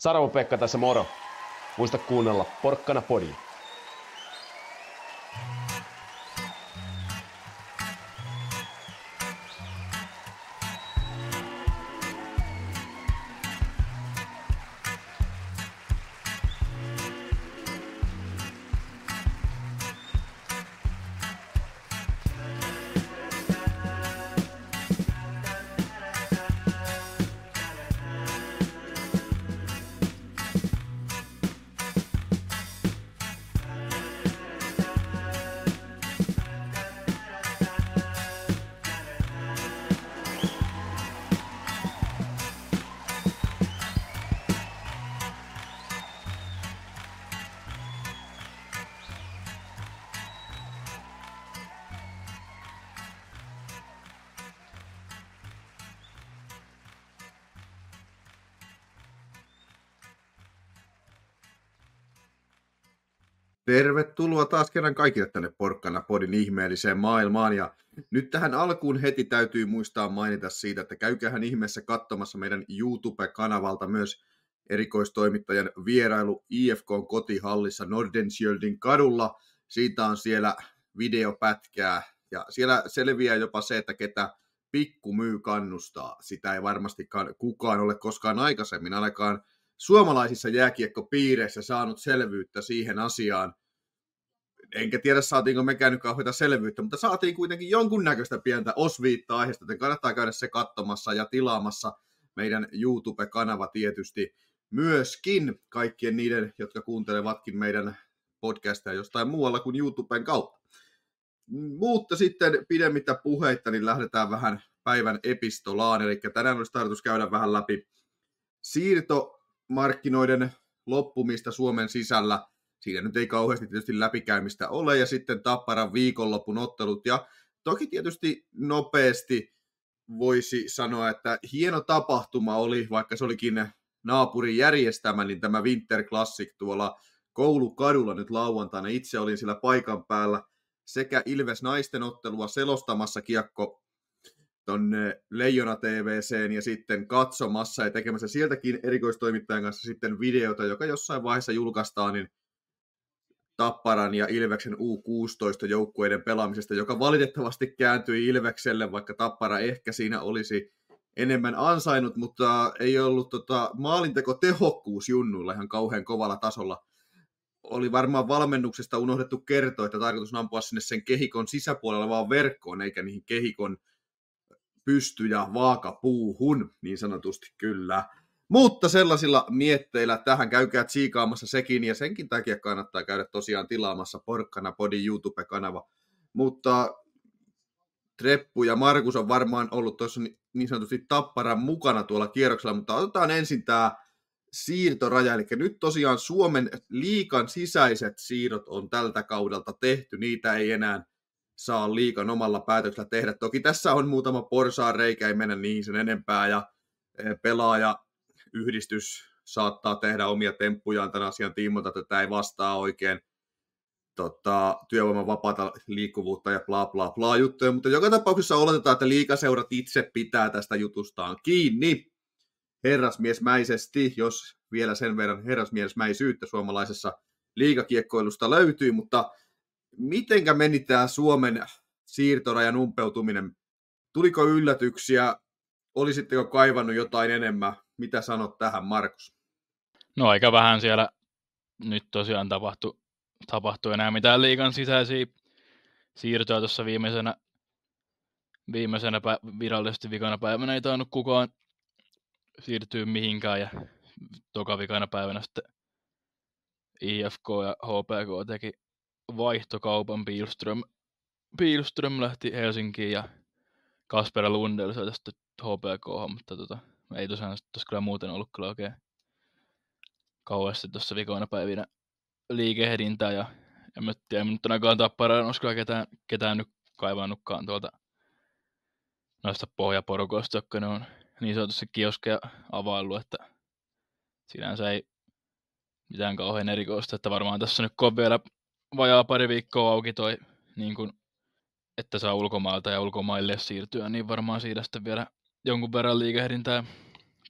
Sarvo Pekka tässä moro. Muista kuunnella Porkkana Podia. Tervetuloa taas kerran kaikille tänne Porkkana Podin ihmeelliseen maailmaan. Ja nyt tähän alkuun heti täytyy muistaa mainita siitä, että käykähän ihmeessä katsomassa meidän YouTube-kanavalta myös erikoistoimittajan vierailu IFKn kotihallissa Nordensjöldin kadulla. Siitä on siellä videopätkää ja siellä selviää jopa se, että ketä pikku myy kannustaa. Sitä ei varmastikaan kukaan ole koskaan aikaisemmin ainakaan suomalaisissa jääkiekkopiireissä saanut selvyyttä siihen asiaan. Enkä tiedä, saatiinko me käynyt kauheita selvyyttä, mutta saatiin kuitenkin jonkunnäköistä pientä osviittaa aiheesta, joten kannattaa käydä se katsomassa ja tilaamassa meidän YouTube-kanava tietysti myöskin kaikkien niiden, jotka kuuntelevatkin meidän podcastia jostain muualla kuin YouTuben kautta. Mutta sitten pidemmittä puheitta, niin lähdetään vähän päivän epistolaan, eli tänään olisi tarkoitus käydä vähän läpi siirto markkinoiden loppumista Suomen sisällä. Siinä nyt ei kauheasti tietysti läpikäymistä ole, ja sitten Tapparan viikonlopun ottelut, ja toki tietysti nopeasti voisi sanoa, että hieno tapahtuma oli, vaikka se olikin naapurin järjestämä, niin tämä Winter Classic tuolla koulukadulla nyt lauantaina. Itse olin sillä paikan päällä sekä Ilves naisten ottelua selostamassa kiekko tonne Leijona TVCen ja sitten katsomassa ja tekemässä sieltäkin erikoistoimittajan kanssa sitten videota, joka jossain vaiheessa julkaistaan, niin Tapparan ja Ilveksen U16-joukkueiden pelaamisesta, joka valitettavasti kääntyi Ilvekselle, vaikka Tappara ehkä siinä olisi enemmän ansainnut, mutta ei ollut tota, maalinteko tehokkuus junnuilla ihan kauhean kovalla tasolla. Oli varmaan valmennuksesta unohdettu kertoa, että tarkoitus ampua sinne sen kehikon sisäpuolella vaan verkkoon, eikä niihin kehikon pysty- ja vaakapuuhun, niin sanotusti kyllä. Mutta sellaisilla mietteillä tähän käykää tsiikaamassa sekin, ja senkin takia kannattaa käydä tosiaan tilaamassa Porkkana Podin YouTube-kanava. Mutta Treppu ja Markus on varmaan ollut tuossa niin sanotusti tapparan mukana tuolla kierroksella, mutta otetaan ensin tämä siirtoraja, eli nyt tosiaan Suomen liikan sisäiset siirrot on tältä kaudelta tehty, niitä ei enää saa liikan omalla päätöksellä tehdä. Toki tässä on muutama porsaan reikä, ei mennä niihin sen enempää, ja e, pelaaja yhdistys saattaa tehdä omia temppujaan tämän asian tiimoilta, että tämä ei vastaa oikein tota, työvoiman vapaata liikkuvuutta ja bla bla bla juttuja, mutta joka tapauksessa oletetaan, että liikaseurat itse pitää tästä jutustaan kiinni herrasmiesmäisesti, jos vielä sen verran herrasmiesmäisyyttä suomalaisessa liikakiekkoilusta löytyy, mutta mitenkä meni tämä Suomen siirtorajan umpeutuminen? Tuliko yllätyksiä? Olisitteko kaivannut jotain enemmän? Mitä sanot tähän, Markus? No aika vähän siellä nyt tosiaan tapahtui, tapahtui enää mitään liikan sisäisiä siirtoja tuossa viimeisenä, viimeisenä pä- virallisesti vikana päivänä ei tainnut kukaan siirtyä mihinkään ja toka vikana päivänä sitten IFK ja HPK teki vaihtokaupan Pilström, Pilström lähti Helsinkiin ja Kasper Lundell sai tästä HPK, mutta tota, ei tosiaan tuossa kyllä muuten ollut kyllä oikein kauheasti tuossa vikoina päivinä liikehdintää ja en mä tiedä, mutta ainakaan tapparaan olisi kyllä ketään, ketään nyt kaivannutkaan tuolta noista pohjaporukoista, jotka ne on niin sanotusti kioskeja availlut, että sinänsä ei mitään kauhean erikoista, että varmaan tässä nyt kun on vielä vajaa pari viikkoa auki toi, niin kun, että saa ulkomaalta ja ulkomaille siirtyä, niin varmaan siitä sitten vielä jonkun verran liikehdintää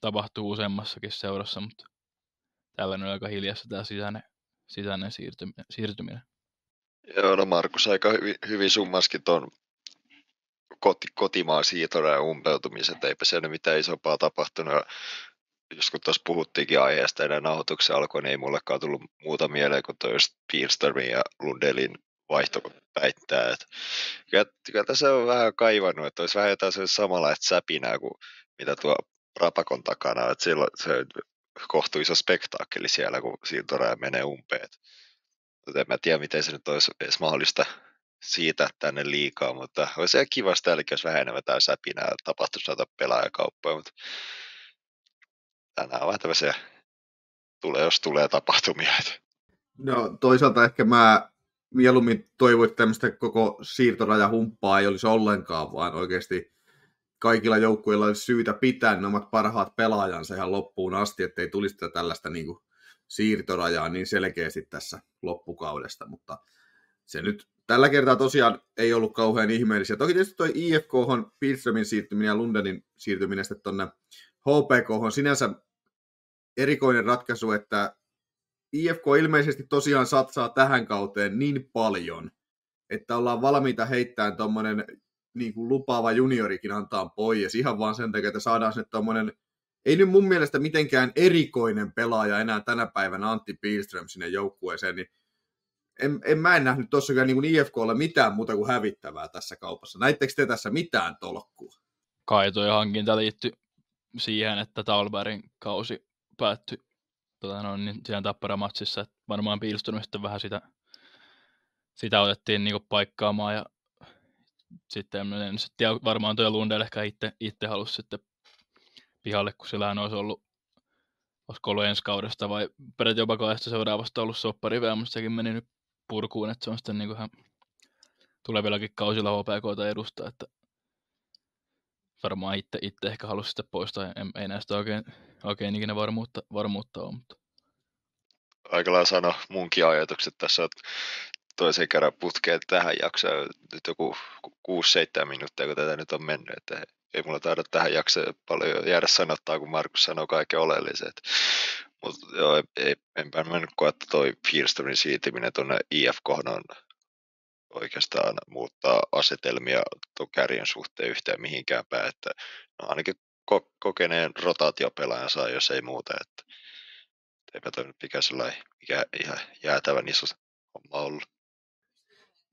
tapahtuu useammassakin seurassa, mutta tällainen on aika hiljassa tämä sisäinen, sisäinen siirtyminen. siirtyminen. Joo, no Markus aika hyvin, hyvin summaskin tuon koti, kotimaan siirtorajan umpeutumiset, eipä siellä mitään isompaa tapahtunut. Just kun tuossa puhuttiinkin aiheesta ennen nauhoituksen alkoi, niin ei mullekaan tullut muuta mieleen kuin tuo just ja Lundelin vaihto väittää. Että kyllä, kyllä tässä on vähän kaivannut, että olisi vähän jotain samanlaista säpinää kuin mitä tuo Rapakon takana, että silloin se kohtu iso spektaakkeli siellä, kun siirtoraja menee umpeen. En mä tiedä, miten se nyt olisi edes mahdollista siitä tänne liikaa, mutta olisi ihan kiva täälläkin, jos vähän enemmän tämä säpinää tapahtuisi näitä pelaajakauppoja, mutta tänään on vähän tämmöisiä, tulee, jos tulee tapahtumia. No toisaalta ehkä mä mieluummin toivoin, että tämmöistä koko siirtorajahumppaa ei olisi ollenkaan, vaan oikeasti kaikilla joukkueilla olisi syytä pitää ne omat parhaat pelaajansa ihan loppuun asti, ettei tulisi tällaista niin kuin siirtorajaa niin selkeästi tässä loppukaudesta, mutta se nyt tällä kertaa tosiaan ei ollut kauhean ihmeellisiä. Toki tietysti toi IFK on Pilströmin siirtyminen ja Lundenin siirtyminen sitten tuonne HPK on sinänsä erikoinen ratkaisu, että IFK ilmeisesti tosiaan satsaa tähän kauteen niin paljon, että ollaan valmiita heittämään tuommoinen niin kuin lupaava juniorikin antaa pois ihan vaan sen takia, että saadaan sinne tuommoinen, ei nyt mun mielestä mitenkään erikoinen pelaaja enää tänä päivänä Antti Pilström sinne joukkueeseen, niin en, en mä en nähnyt tossakaan niin IFKlla mitään muuta kuin hävittävää tässä kaupassa. Näittekö te tässä mitään tolkkua? Kaitojen hankinta liittyi siihen, että Talbergin kausi päättyi tota, no, niin siinä tapparamatsissa, että varmaan piilstunut sitten vähän sitä, sitä otettiin niin paikkaamaan ja sitten en tiedä, varmaan tuo Lundell ehkä itse, itse halusi sitten pihalle, kun sillähän olisi ollut olisiko ollut ensi kaudesta vai peräti jopa kahdesta seuraavasta ollut soppari vielä, mutta sekin meni nyt purkuun, että se on sitten niin ihan tulevillakin kausilla HPKta edustaa, että varmaan itse, itse ehkä halusi sitten poistaa, ei, ei näistä oikein, oikein ikinä varmuutta, varmuutta ole. Mutta... Aika lailla sano munkin ajatukset tässä, että toisen kerran putkeen tähän jaksoon nyt joku 6-7 minuuttia, kun tätä nyt on mennyt, että ei mulla taida tähän jaksoon paljon jäädä sanottaa, kun Markus sanoo kaiken oleelliset. Mutta joo, ei, enpä mä nyt koe, että toi Fearstonin siirtyminen tuonne IFK on oikeastaan muuttaa asetelmia tuon kärjen suhteen yhtään mihinkään päin, että no ainakin ko- kokeneen rotaatiopelaajan saa, jos ei muuta, että eipä toi nyt mikä sellainen mikä ihan jäätävän iso homma ollut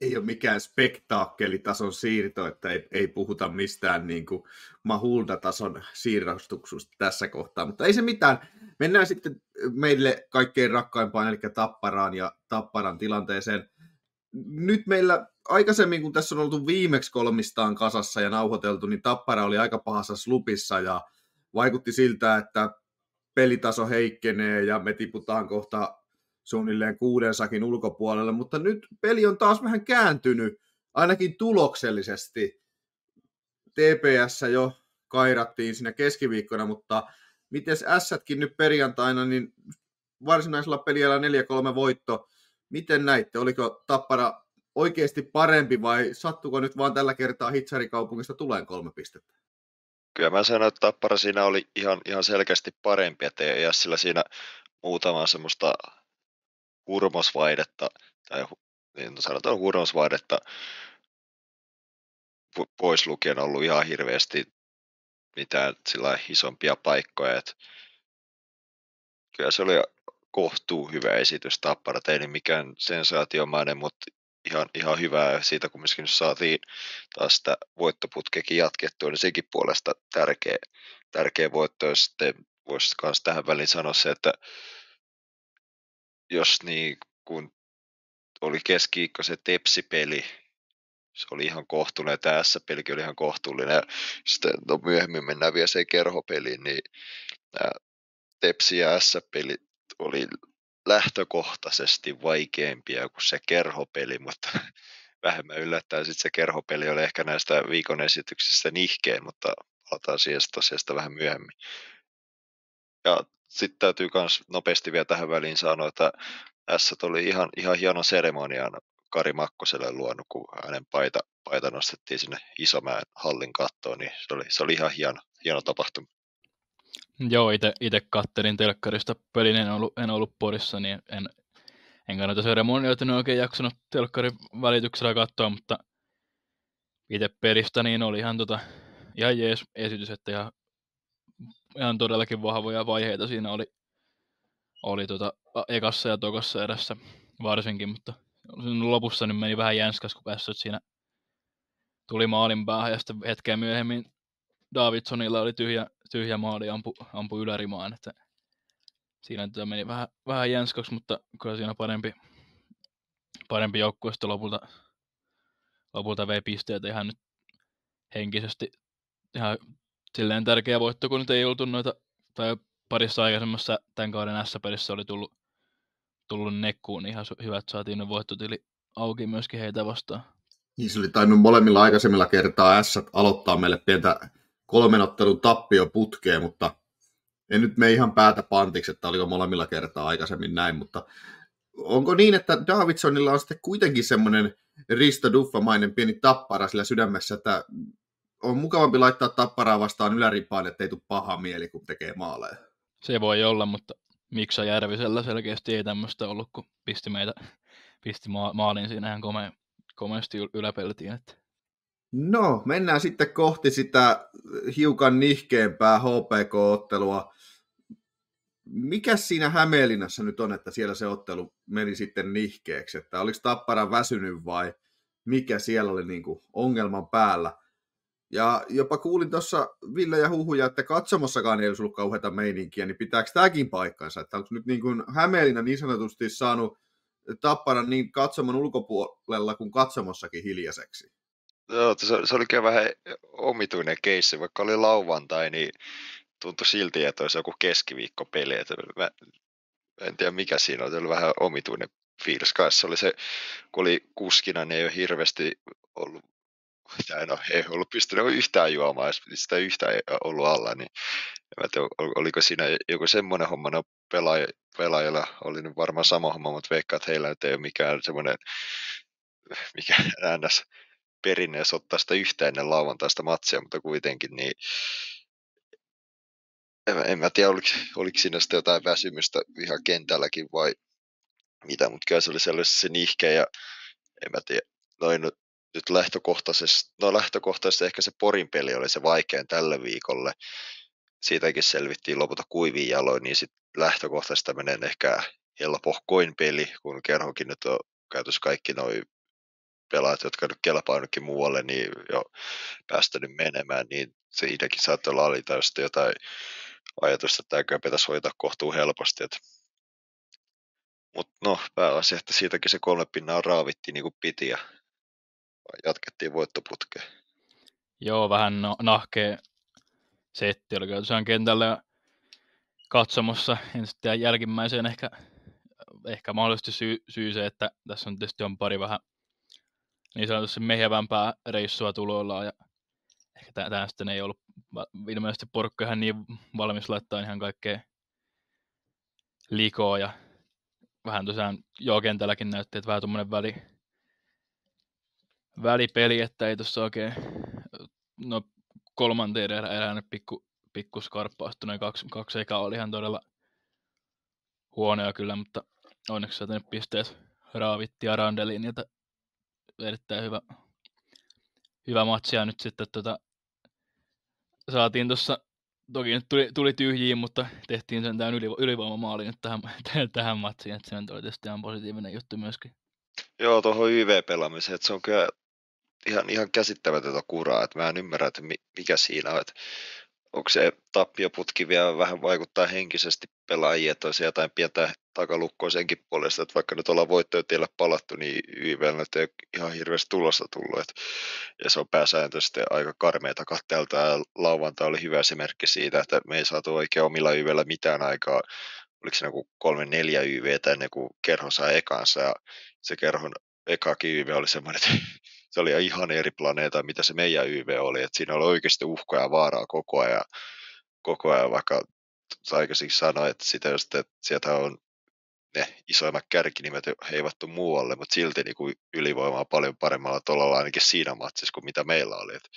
ei ole mikään spektaakkelitason siirto, että ei, ei puhuta mistään niin kuin Mahulda-tason siirrostuksesta tässä kohtaa, mutta ei se mitään. Mennään sitten meille kaikkein rakkaimpaan, eli Tapparaan ja Tapparan tilanteeseen. Nyt meillä aikaisemmin, kun tässä on oltu viimeksi kolmistaan kasassa ja nauhoiteltu, niin Tappara oli aika pahassa slupissa ja vaikutti siltä, että pelitaso heikkenee ja me tiputaan kohta suunnilleen kuuden sakin ulkopuolelle, mutta nyt peli on taas vähän kääntynyt, ainakin tuloksellisesti. TPS jo kairattiin siinä keskiviikkona, mutta miten Ässätkin nyt perjantaina, niin varsinaisella peliällä 4-3 voitto. Miten näitte? Oliko Tappara oikeasti parempi vai sattuko nyt vaan tällä kertaa Hitsarikaupungista tulee kolme pistettä? Kyllä mä sanoin, että Tappara siinä oli ihan, ihan selkeästi parempi, että ei sillä siinä muutama semmoista hurmosvaihdetta, tai niin no sanotaan hurmosvaihdetta pois lukien ollut ihan hirveästi mitään sillä isompia paikkoja. Et kyllä se oli kohtuu hyvä esitys Tappara. Ei niin mikään sensaatiomainen, mutta ihan, ihan hyvää siitä, kun myöskin saatiin taas sitä voittoputkekin jatkettua, niin sekin puolesta tärkeä, tärkeä voitto. Ja sitten voisi myös tähän väliin sanoa se, että jos niin kun oli keski se Tepsi-peli, se oli ihan kohtuullinen, tämä S-pelikin oli ihan kohtuullinen, sitten no myöhemmin mennään vielä se kerhopeliin, niin nämä Tepsi ja S-peli oli lähtökohtaisesti vaikeampia kuin se kerhopeli, mutta vähemmän yllättäen sitten se kerhopeli oli ehkä näistä viikon esityksistä nihkeen, mutta palataan siihen tosiaan vähän myöhemmin. Ja sitten täytyy myös nopeasti vielä tähän väliin sanoa, että S oli ihan, ihan hieno seremonian Kari Makkoselle luonut, kun hänen paita, paita nostettiin sinne Isomäen hallin kattoon, niin se oli, se oli ihan hieno, hieno tapahtuma. Joo, itse kattelin telkkarista pelin, en ollut, en ollut porissa, niin en, en kannata seremonioita, niin oikein jaksanut telkkarin välityksellä katsoa, mutta itse pelistä niin oli ihan, tota, ihan jees esitys, että ihan, ihan todellakin vahvoja vaiheita siinä oli, oli tota, ekassa ja tokassa erässä varsinkin, mutta lopussa niin meni vähän jänskäs, kun päässyt siinä tuli maalin päähän ja sitten hetkeä myöhemmin Davidsonilla oli tyhjä, tyhjä maali ja ampui, ampui ylärimaan, että siinä tota meni vähän, vähän jänskaksi, mutta kyllä siinä parempi, parempi joukkue sitten lopulta, lopulta vei pisteet ihan nyt henkisesti ihan silleen tärkeä voitto, kun nyt ei oltu noita, tai parissa aikaisemmassa tämän kauden S-pelissä oli tullut, tullut nekkuun, niin ihan hyvä, että saatiin ne voittotili auki myöskin heitä vastaan. Niin se oli tainnut molemmilla aikaisemmilla kertaa S aloittaa meille pientä kolmen ottelun tappio putkeen, mutta en nyt me ihan päätä pantiksi, että oliko molemmilla kertaa aikaisemmin näin, mutta onko niin, että Davidsonilla on sitten kuitenkin semmoinen Risto Duffamainen pieni tappara sillä sydämessä, että on mukavampi laittaa tapparaa vastaan yläripaan, ettei tule paha mieli, kun tekee maaleja. Se voi olla, mutta Miksa Järvisellä selkeästi ei tämmöistä ollut, kun pisti meitä pisti ma- maalin siinä ihan kome- komeasti yläpeltiin. Että. No, mennään sitten kohti sitä hiukan nihkeämpää HPK-ottelua. Mikä siinä Hämeenlinnassa nyt on, että siellä se ottelu meni sitten nihkeeksi? Että oliko Tappara väsynyt vai mikä siellä oli niin kuin ongelman päällä? Ja jopa kuulin tuossa Ville ja huhuja, että katsomossakaan ei olisi ollut kauheata meininkiä, niin pitääkö tämäkin paikkansa? Että onko nyt niin kuin Hämeenlinna niin sanotusti saanut Tapparan niin katsomon ulkopuolella kuin katsomossakin hiljaiseksi? Joo, se, se olikin vähän omituinen keissi, vaikka oli lauantai, niin tuntui silti, että olisi joku keskiviikkopeli. Että mä, en tiedä mikä siinä oli, oli vähän omituinen fiilis kanssa. Oli se, kun oli kuskina, niin ei ole hirveästi ollut tai no, ei ollut pystynyt yhtään juomaan, sitä yhtään ei ollut alla, niin en tiedä, oliko siinä joku semmoinen homma, no pelaaja, pelaajilla oli nyt varmaan sama homma, mutta veikkaa, että heillä nyt ei ole mikään semmoinen, mikä ns perinne, jos ottaa sitä yhtä ennen lauantaista matsia, mutta kuitenkin niin en, en mä tiedä, oliko, oliko siinä sitten jotain väsymystä ihan kentälläkin vai mitä, mutta kyllä se oli sellaisesti se nihkeä ja en mä tiedä, noin nyt lähtökohtaisesti, no lähtökohtaisesti ehkä se Porin peli oli se vaikein tälle viikolle. Siitäkin selvittiin lopulta kuiviin jaloin, niin sitten lähtökohtaisesti tämmöinen ehkä helpohkoin peli, kun kerhokin nyt on käytössä kaikki noin pelaajat, jotka nyt kelpaa muualle, niin jo päästänyt menemään, niin siinäkin saattaa olla alitajusta jotain ajatusta, että tämä pitäisi hoitaa kohtuu helposti. Mutta no, pääasia, että siitäkin se kolme pinnaa raavittiin niin kuin piti ja jatkettiin voittoputkeen. Joo, vähän no, nahkea setti oli tosiaan kentällä katsomossa. En sitten jälkimmäiseen ehkä, ehkä mahdollisesti syy, syy se, että tässä on tietysti on pari vähän niin sanotusti mehevämpää reissua tuloillaan ja ehkä tämä sitten ei ollut ilmeisesti porukka ihan niin valmis laittaa ihan kaikkea likoa ja vähän tosiaan joo kentälläkin näytti, että vähän tuommoinen väli, välipeli, että ei tuossa oikein, no kolmanteen erä, erään pikku, pikku skarppaustu, noin kaksi, kaksi eka oli ihan todella huonoja kyllä, mutta onneksi tänne pisteet raavitti ja Randelin, että erittäin hyvä, hyvä matsi ja nyt sitten tota, saatiin tuossa, toki nyt tuli, tuli tyhjiin, mutta tehtiin sen tämän yli, ylivoimamaali nyt tähän, tähän matsiin, että se on tietysti ihan positiivinen juttu myöskin. Joo, tuohon YV-pelaamiseen, että se on kyllä ihan, ihan käsittämätöntä kuraa, että mä en ymmärrä, että mikä siinä on, että onko se tappioputki vielä vähän vaikuttaa henkisesti pelaajia, että olisi jotain pientä takalukkoa senkin puolesta, että vaikka nyt ollaan voittoja palattu, niin YVL ei ole ihan hirveästi tulosta tullut, että, ja se on pääsääntöisesti aika karmeita katteelta, ja lauanta oli hyvä esimerkki siitä, että me ei saatu oikein omilla YVllä mitään aikaa, oliko se joku kolme neljä YVtä ennen kuin kerho sai ekansa, ja se kerhon ekakin YV oli semmoinen, että se oli ihan eri planeeta, mitä se meidän YV oli, että siinä oli oikeasti uhkaa ja vaaraa koko ajan, koko ajan vaikka aikaisin sanoi, että sitä että sieltä on ne isoimmat kärkinimet heivattu muualle, mutta silti niin kuin ylivoimaa paljon paremmalla tolalla ainakin siinä matsissa kuin mitä meillä oli. Et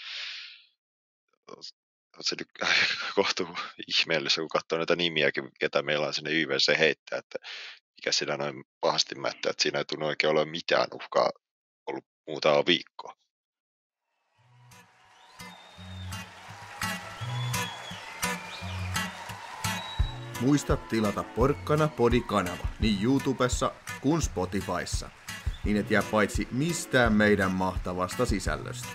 on se nyt kohtuu ihmeellistä, kun katsoo näitä nimiäkin, ketä meillä on sinne YVC heittää, että mikä siinä noin pahasti mättää, että siinä ei tunnu oikein ole mitään uhkaa ollut muutama viikkoa. Muista tilata Porkkana Podi-kanava niin YouTubessa kuin Spotifyssa, niin et jää paitsi mistään meidän mahtavasta sisällöstä.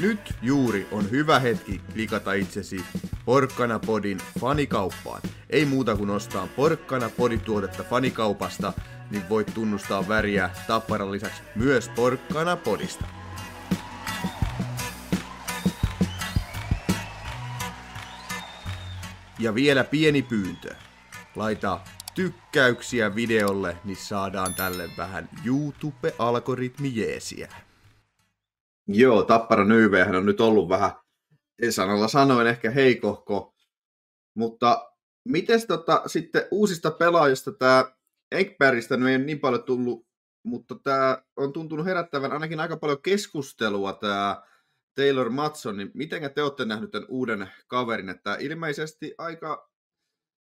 Nyt juuri on hyvä hetki klikata itsesi Porkkana Podin fanikauppaan. Ei muuta kuin ostaa Porkkana Podi-tuotetta fanikaupasta, niin voit tunnustaa väriä Tapparan lisäksi myös Porkkana Ja vielä pieni pyyntö. Laita tykkäyksiä videolle, niin saadaan tälle vähän YouTube-algoritmi jeesiä. Joo, Tappara Nyyvehän on nyt ollut vähän, sanalla sanoen ehkä heikohko, mutta miten tota, sitten uusista pelaajista tämä Enkbergistä no ei ole niin paljon tullut, mutta tämä on tuntunut herättävän ainakin aika paljon keskustelua tämä Taylor Matson, niin miten te olette nähneet tämän uuden kaverin, että ilmeisesti aika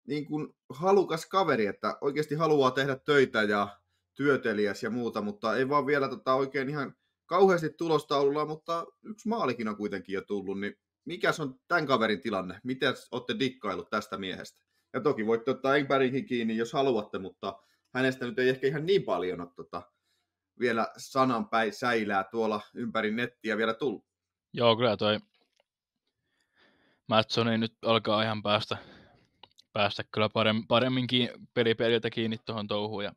niin kuin halukas kaveri, että oikeasti haluaa tehdä töitä ja työtelijäs ja muuta, mutta ei vaan vielä tota oikein ihan kauheasti tulostaululla, mutta yksi maalikin on kuitenkin jo tullut, niin mikä on tämän kaverin tilanne? Miten olette dikkailut tästä miehestä? Ja toki voitte ottaa Engbergin kiinni, jos haluatte, mutta hänestä nyt ei ehkä ihan niin paljon ole tota, vielä sananpäin säilää tuolla ympäri nettiä vielä tullut. Joo, kyllä toi Matsoni nyt alkaa ihan päästä, päästä kyllä paremmin, paremmin kiinni, pelipeliltä kiinni tuohon touhuun. Ja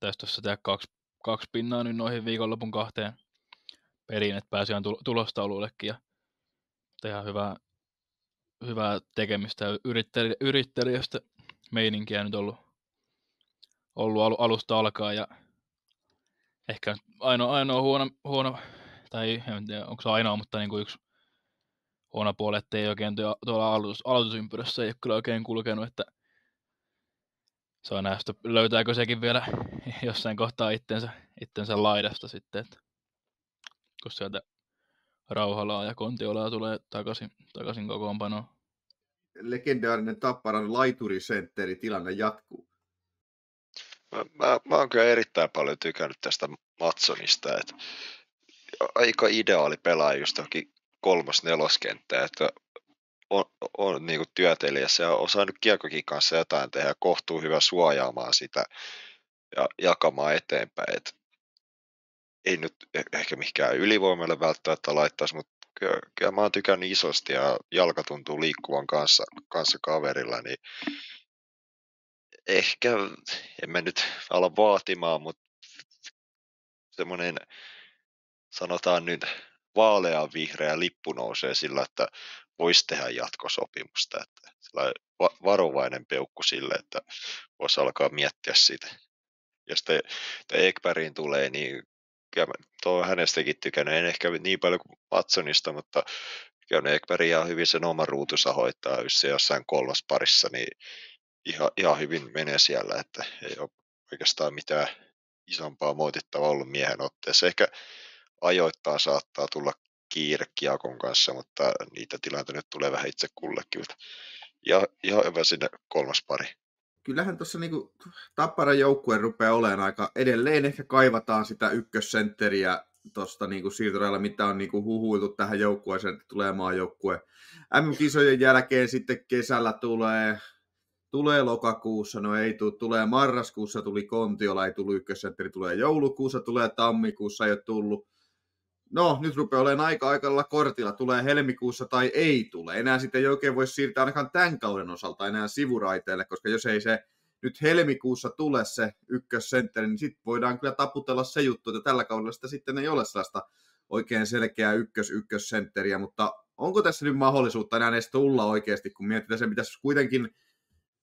tästä tuossa tehdä kaksi, kaksi pinnaa nyt noihin viikonlopun kahteen peliin, että pääsi ihan tulostaulullekin. Ja tehdä hyvää, hyvää tekemistä ja yrittelijä, yrittelijästä meininkiä nyt ollut, ollut alusta alkaa. Ja ehkä ainoa, ainoa huono, huono tai en tiedä, onko se ainoa, mutta niin kuin yksi huono puoli, että ei oikein tuolla aloitus, aloitusympyrässä ei ole kyllä oikein kulkenut, että saa nähdä, löytääkö sekin vielä jossain kohtaa itsensä, itsensä laidasta sitten, että kun sieltä Rauhalaa ja Kontiolaa tulee takaisin, takaisin kokoonpanoon. Legendaarinen Tapparan laiturisentteri tilanne jatkuu. Mä, mä, mä oon kyllä erittäin paljon tykännyt tästä Matsonista, että aika ideaali pelaaja just johonkin kolmos-neloskenttään, että on, on niin työtelijässä ja osaa nyt kiekokin kanssa jotain tehdä, kohtuu hyvä suojaamaan sitä ja jakamaan eteenpäin. Et ei nyt e-, ehkä mikään ylivoimalle välttämättä laittaisi, mutta kyllä, kyllä mä oon tykännyt isosti ja jalka tuntuu liikkuvan kanssa, kanssa kaverilla, niin ehkä, en mä nyt ala vaatimaan, mutta semmoinen sanotaan nyt vaalean vihreä lippu nousee sillä, että voisi tehdä jatkosopimusta. Että va- varovainen peukku sille, että voisi alkaa miettiä sitä. Ja sitten Ekbergin tulee, niin tuo hänestäkin tykännyt, en ehkä niin paljon kuin Watsonista, mutta kyllä Ekberg ihan hyvin sen oman ruutunsa hoitaa, se jossain kolmas parissa, niin ihan, ihan hyvin menee siellä, että ei ole oikeastaan mitään isompaa moitittavaa ollut miehen otteessa. Ehkä ajoittaa saattaa tulla kiire Kiakon kanssa, mutta niitä tilanteita nyt tulee vähän itse kullekin. Ja ihan hyvä sinne kolmas pari. Kyllähän tuossa niinku Tapparan joukkue rupeaa olemaan aika, edelleen ehkä kaivataan sitä ykkössentteriä tuosta niinku siirtorajalla, mitä on niinku huhuiltu tähän joukkueeseen, että tulee maajoukkue. M-kisojen jälkeen sitten kesällä tulee, tulee lokakuussa, no ei tule, tulee marraskuussa tuli Kontiola, ei tullut ykkössentteri, tulee joulukuussa, tulee tammikuussa, ei ole tullut no nyt rupeaa olemaan aika aikalla kortilla, tulee helmikuussa tai ei tule. Enää sitten ei oikein voi siirtää ainakaan tämän kauden osalta enää sivuraiteille, koska jos ei se nyt helmikuussa tule se ykkössentteri, niin sitten voidaan kyllä taputella se juttu, että tällä kaudella sitä sitten ei ole sellaista oikein selkeää ykkös-ykkössentteriä, mutta onko tässä nyt mahdollisuutta enää edes tulla oikeasti, kun mietitään, se pitäisi kuitenkin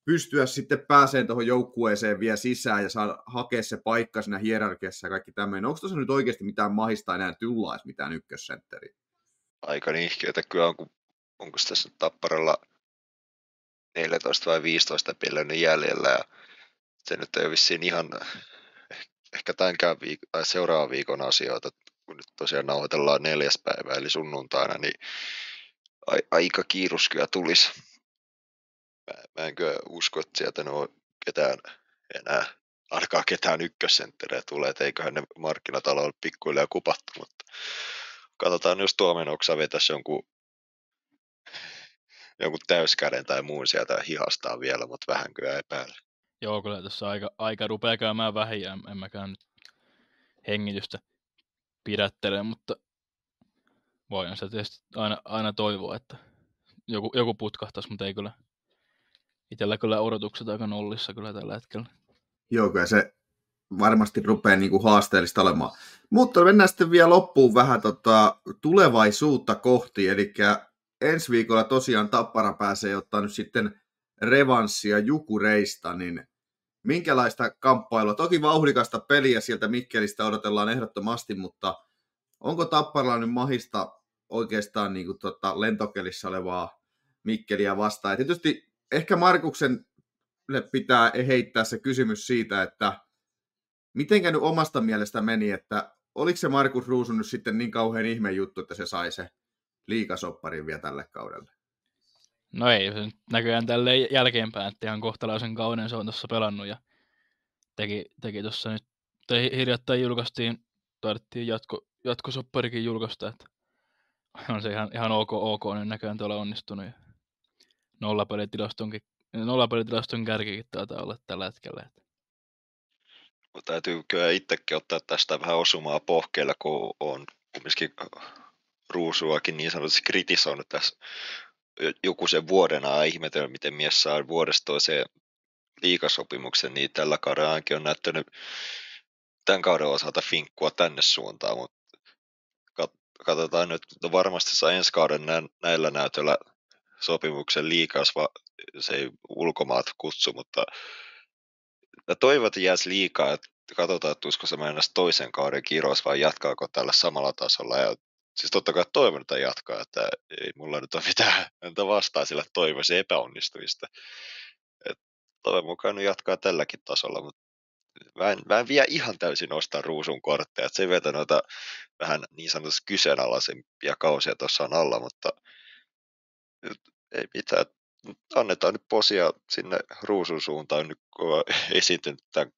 pystyä sitten pääseen tuohon joukkueeseen vielä sisään ja saada hakea se paikka siinä hierarkiassa ja kaikki tämmöinen. Onko tuossa nyt oikeasti mitään mahista enää tulla edes mitään ykkössentteriä? Aika nihkeetä kyllä on, kun onko tässä Tapparalla 14 vai 15 pelannut jäljellä ja se nyt ei ole vissiin ihan ehkä tämänkään viik- tai seuraavan viikon asioita, kun nyt tosiaan nauhoitellaan neljäs päivä, eli sunnuntaina, niin a- aika kiirus kyllä tulisi. Mä, mä en kyllä usko, että sieltä ne on ketään enää, ainakaan ketään ykkössentterejä tulee, että eiköhän ne markkinataloilla pikkuhiljaa kupattu, mutta katsotaan, jos Tuomen Oksa vetäisi jonkun, jonkun täyskäden tai muun sieltä hihastaa vielä, mutta vähän kyllä epäilen. Joo, kyllä tässä aika, aika rupeaa käymään vähiä, en, en mäkään nyt hengitystä pidättele, mutta voin se tietysti aina, aina toivoa, että joku, joku putkahtaisi, mutta ei kyllä itsellä kyllä odotukset aika nollissa kyllä tällä hetkellä. Joo, kyllä se varmasti rupeaa kuin haasteellista olemaan. Mutta mennään sitten vielä loppuun vähän tota, tulevaisuutta kohti, eli ensi viikolla tosiaan Tappara pääsee ottaa nyt sitten revanssia Jukureista, niin minkälaista kamppailua? Toki vauhdikasta peliä sieltä Mikkelistä odotellaan ehdottomasti, mutta onko Tapparalla nyt mahista oikeastaan niin kuin tota lentokelissä olevaa Mikkeliä vastaan? Ja tietysti ehkä Markuksen pitää heittää se kysymys siitä, että mitenkä nyt omasta mielestä meni, että oliko se Markus Ruusun nyt sitten niin kauhean ihme juttu, että se sai se liikasopparin vielä tälle kaudelle? No ei, se näköjään tälle jälkeenpäin, että ihan kohtalaisen kauden se on tuossa pelannut ja teki, teki tuossa nyt, tai hiljattain julkaistiin, tarvittiin jatko, jatkosopparikin julkaista, että on se ihan, ihan ok, ok niin näköjään tuolla onnistunut ja nollapelitilastonkin, nollapelitilaston kärkikin taitaa olla tällä hetkellä. Että. Täytyy kyllä itsekin ottaa tästä vähän osumaa pohkeilla, kun on kumminkin ruusuakin niin sanotusti kritisoinut tässä joku sen vuoden ajan miten mies saa vuodesta toiseen liikasopimuksen, niin tällä kaudella ainakin on näyttänyt tämän kauden osalta finkkua tänne suuntaan, mutta katsotaan nyt, että varmasti saa ensi kauden näillä näytöllä sopimuksen liikas, se ei ulkomaat kutsu, mutta toivot jäisi liikaa, että katsotaan, että usko se mennä toisen kauden kirous vai jatkaako tällä samalla tasolla. Ja siis totta kai toivon, että jatkaa, että ei mulla nyt ole mitään vastaa sillä toivoisi epäonnistuista. Et toivon mukaan jatkaa tälläkin tasolla, mutta mä en, mä en vielä ihan täysin osta ruusun kortteja, että se vetää noita vähän niin sanotusti kyseenalaisempia kausia tuossa on alla, mutta ei mitään, annetaan nyt posia sinne ruusun suuntaan, nyt kun on esiintynyt tämän,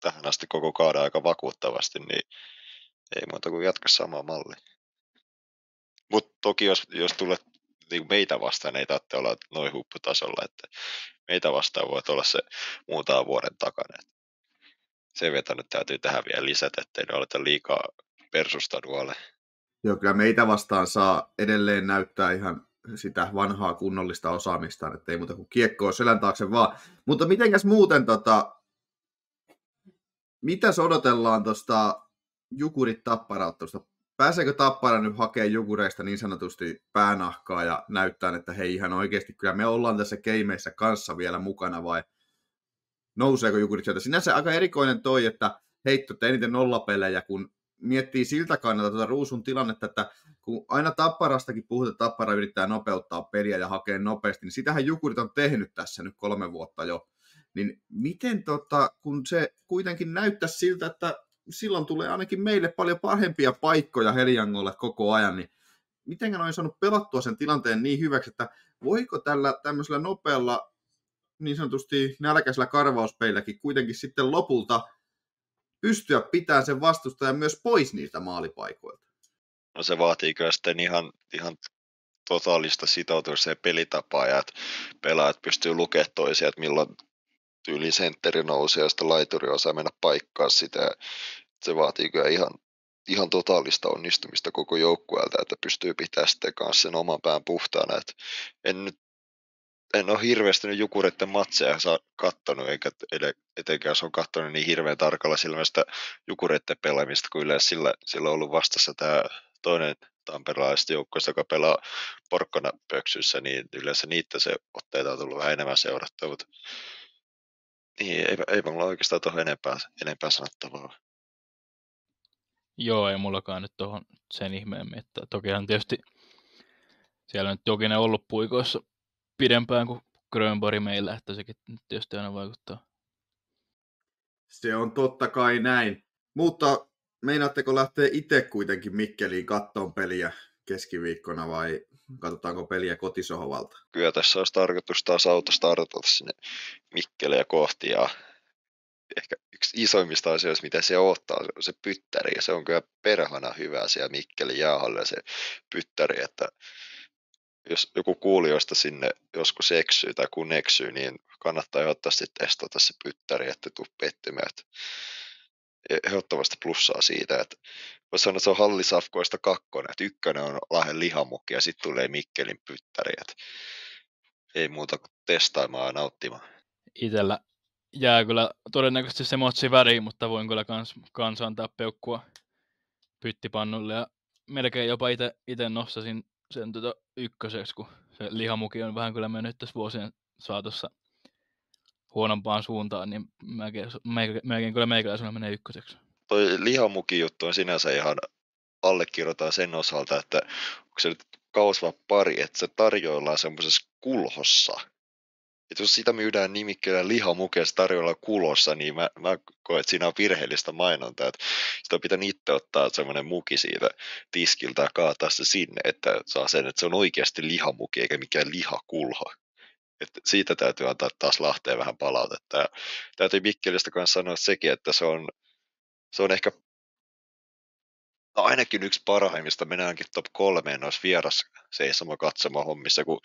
tähän asti koko kaada aika vakuuttavasti, niin ei muuta kuin jatka samaa mallia. Mutta toki jos, jos tulet niin meitä vastaan, ei tarvitse olla noin huipputasolla, että meitä vastaan voi olla se muutama vuoden takana. Se vetänyt täytyy tähän vielä lisätä, ettei ne oleta liikaa persusta nuolle. Joo, kyllä meitä vastaan saa edelleen näyttää ihan sitä vanhaa kunnollista osaamistaan, että ei muuta kuin kiekkoa selän taakse vaan. Mutta mitenkäs muuten, tota, mitäs odotellaan tuosta Jukurit Tapparauttelusta? Pääseekö Tappara nyt hakemaan Jukureista niin sanotusti päänahkaa ja näyttää, että hei ihan oikeasti kyllä me ollaan tässä keimeissä kanssa vielä mukana vai nouseeko Jukurit sieltä? Sinänsä aika erikoinen toi, että heittotte eniten nollapelejä, kun miettii siltä kannalta tuota Ruusun tilannetta, että kun aina Tapparastakin puhutaan, että Tappara yrittää nopeuttaa peliä ja hakea nopeasti, niin sitähän Jukurit on tehnyt tässä nyt kolme vuotta jo. Niin miten, tota, kun se kuitenkin näyttää siltä, että silloin tulee ainakin meille paljon parempia paikkoja Heliangolle koko ajan, niin miten on saanut pelattua sen tilanteen niin hyväksi, että voiko tällä tämmöisellä nopealla niin sanotusti nälkäisellä karvauspeilläkin kuitenkin sitten lopulta pystyä pitämään sen vastustajan myös pois niiltä maalipaikoilta? No se vaatii kyllä sitten ihan, ihan totaalista sitoutumista ja pelitapaa ja että pelaajat pystyy lukemaan toisia, että milloin tyyli sentteri nousee ja sitten laituri osaa mennä paikkaa sitä. Se vaatii kyllä ihan, ihan totaalista onnistumista koko joukkueelta, että pystyy pitämään sitten kanssa sen oman pään puhtaana. Et en nyt en ole hirveästi nyt Jukureiden matseja kattonut, eikä etenkään jos on katsonut niin hirveän tarkalla silmästä Jukureiden pelaamista, kuin yleensä sillä, sillä on ollut vastassa tämä toinen tamperelaisista joukkoista, joka pelaa porkkana pöksyssä, niin yleensä niitä se otteita on tullut vähän enemmän seurattua, mutta niin, ei, ei mulla oikeastaan tuohon enempää, enempää sanottavaa. Joo, ei mullakaan nyt tuohon sen ihmeemmin, että tokihan tietysti siellä nyt jokinen ollut puikoissa pidempään kuin Grönborg meillä, että sekin tietysti aina vaikuttaa. Se on totta kai näin. Mutta meinaatteko lähteä itse kuitenkin Mikkeliin kattoon peliä keskiviikkona vai katsotaanko peliä kotisohvalta? Kyllä tässä olisi tarkoitus taas auto startata sinne Mikkeliä kohti ja ehkä yksi isoimmista asioista, mitä se ottaa, on se pyttäri, ja se on kyllä perhana hyvä siellä Mikkelin jäähalla se pyttäri, että jos joku kuulijoista sinne joskus eksyy tai kun eksyy, niin kannattaa ehdottomasti testata se pyttäri, että tuu pettymään. Ehdottomasti plussaa siitä, että voisi sanoa, että se on hallisafkoista kakkonen, että ykkönen on Lahden lihamukki ja sitten tulee Mikkelin pyttäri, että ei muuta kuin testaamaan ja nauttimaan. Itellä jää kyllä todennäköisesti se motsi väriin, mutta voin kyllä kans, kans antaa peukkua pyttipannulle ja melkein jopa itse nostasin sen tota ykköseksi, kun se lihamuki on vähän kyllä mennyt tässä vuosien saatossa huonompaan suuntaan, niin melkein, kyllä meikäläisellä menee ykköseksi. Toi lihamuki juttu on sinänsä ihan allekirjoitan sen osalta, että onko se nyt kausva pari, että se tarjoillaan semmoisessa kulhossa, että jos sitä myydään nimikkeellä lihamukeessa tarjolla kulossa, niin mä, mä koen, että siinä on virheellistä mainontaa. Että sitä pitää itse ottaa semmoinen muki siitä tiskiltä ja kaataa se sinne, että saa sen, että se on oikeasti lihamuki eikä mikään lihakulho. Että siitä täytyy antaa taas Lahteen vähän palautetta. Ja täytyy Mikkelistä kanssa sanoa sekin, että se on, se on ehkä no ainakin yksi parhaimmista, mennäänkin top kolmeen noissa vieras seisoma katsomaan hommissa, kun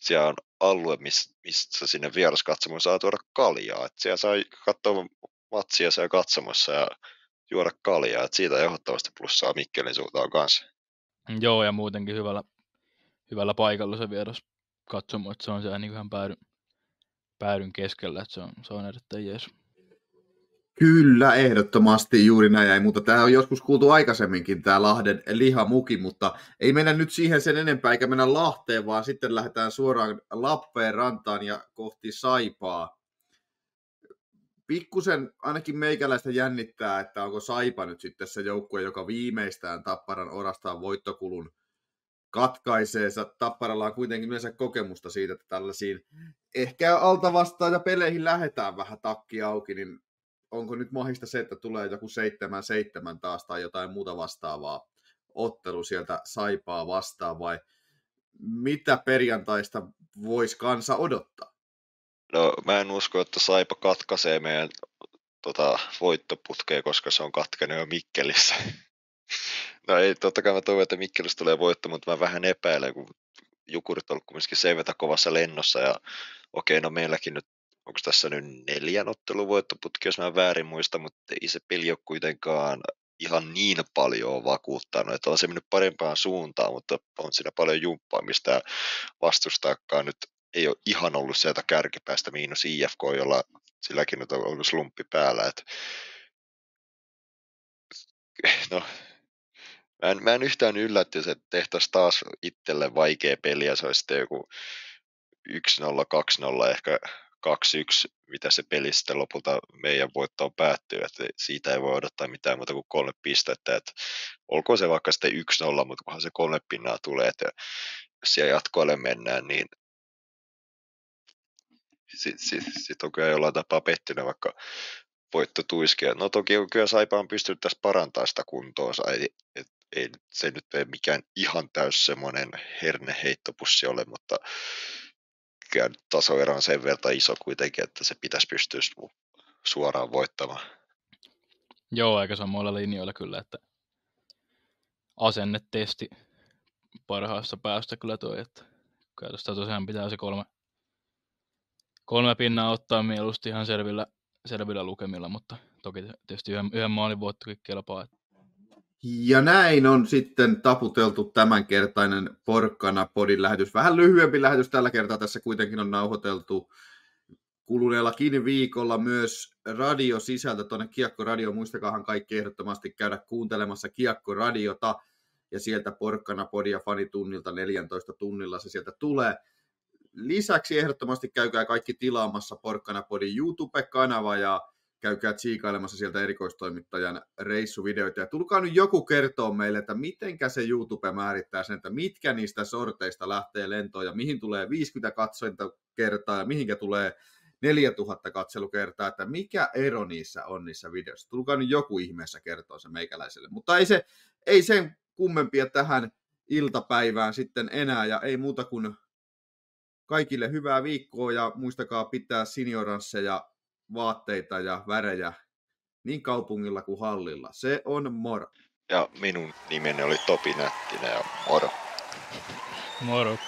siellä on alue, mistä sinne vieraskatsomoon saa tuoda kaljaa. Et siellä saa katsoa matsia siellä katsomossa ja juoda kaljaa. Et siitä ehdottomasti plussaa Mikkelin suuntaan kanssa. Joo, ja muutenkin hyvällä, hyvällä paikalla se vieras katsomo, että se on siellä niin ihan päädyn, päädyn keskellä, että se on, se on erittäin jees. Kyllä, ehdottomasti juuri näin. Mutta tämä on joskus kuultu aikaisemminkin, tämä Lahden lihamuki, mutta ei mennä nyt siihen sen enempää, eikä mennä Lahteen, vaan sitten lähdetään suoraan Lappeen rantaan ja kohti Saipaa. Pikkusen ainakin meikäläistä jännittää, että onko Saipa nyt sitten se joukkue, joka viimeistään Tapparan orastaan voittokulun katkaisee. Tapparalla on kuitenkin myös kokemusta siitä, että tällaisiin ehkä alta vastaan ja peleihin lähdetään vähän takki auki, niin onko nyt mahista se, että tulee joku 7-7 taas tai jotain muuta vastaavaa ottelu sieltä Saipaa vastaan vai mitä perjantaista voisi kansa odottaa? No mä en usko, että Saipa katkaisee meidän tota, voittoputkea, koska se on katkenut jo Mikkelissä. no ei, totta kai mä toivon, että Mikkelissä tulee voitto, mutta mä vähän epäilen, kun Jukurit on ollut kumminkin kovassa lennossa ja okei, no meilläkin nyt onko tässä nyt neljän otteluvoittoputki, jos mä väärin muista, mutta ei se peli ole kuitenkaan ihan niin paljon vakuuttanut, että on se mennyt parempaan suuntaan, mutta on siinä paljon jumppaamista ja vastustaakaan nyt ei ole ihan ollut sieltä kärkipäästä miinus IFK, jolla silläkin on ollut slumppi päällä. Että... No, mä en, mä en yhtään yllätty, että tehtäisiin taas itselle vaikea peli ja se olisi sitten joku 1-0, 2-0 ehkä 2-1, mitä se peli sitten lopulta meidän voittoon päättyy, että siitä ei voi odottaa mitään muuta kuin kolme pistettä, että olkoon se vaikka sitten 1-0, mutta kunhan se kolme pinnaa tulee, että jos siellä jatkoille mennään, niin sitten sit, sit on kyllä jollain tapaa pettynyt, vaikka voitto tuiskea. No toki on kyllä Saipa on pystynyt tässä parantaa sitä kuntoonsa, ei, et, ei se nyt ei mikään ihan täys semmoinen herneheittopussi ole, mutta tasoero on sen verran iso kuitenkin, että se pitäisi pystyä suoraan voittamaan. Joo, aika samoilla linjoilla kyllä, että asennetesti parhaassa päästä kyllä toi, että käytöstä tosiaan pitää se kolme, kolme pinnaa ottaa mieluusti ihan selvillä, selvillä lukemilla, mutta toki tietysti yhden, yhden maalin voittokin kelpaa. Että ja näin on sitten taputeltu tämänkertainen Porkkana podin lähetys. Vähän lyhyempi lähetys tällä kertaa. Tässä kuitenkin on nauhoiteltu kuluneellakin viikolla myös radio sisältö tuonne Kiekko Radio. Muistakaahan kaikki ehdottomasti käydä kuuntelemassa Kiekko Radiota ja sieltä Porkkana podia fanitunnilta 14 tunnilla se sieltä tulee. Lisäksi ehdottomasti käykää kaikki tilaamassa Porkkana podin YouTube-kanava ja käykää tsiikailemassa sieltä erikoistoimittajan reissuvideoita. Ja tulkaa nyt joku kertoa meille, että mitenkä se YouTube määrittää sen, että mitkä niistä sorteista lähtee lentoon ja mihin tulee 50 katsointa kertaa ja mihinkä tulee 4000 katselukertaa, että mikä ero niissä on niissä videoissa. Tulkaa nyt joku ihmeessä kertoa se meikäläiselle. Mutta ei, se, ei sen kummempia tähän iltapäivään sitten enää, ja ei muuta kuin kaikille hyvää viikkoa, ja muistakaa pitää senioransseja, vaatteita ja värejä niin kaupungilla kuin hallilla. Se on moro. Ja minun nimeni oli Topi Nättinen ja moro. Moro.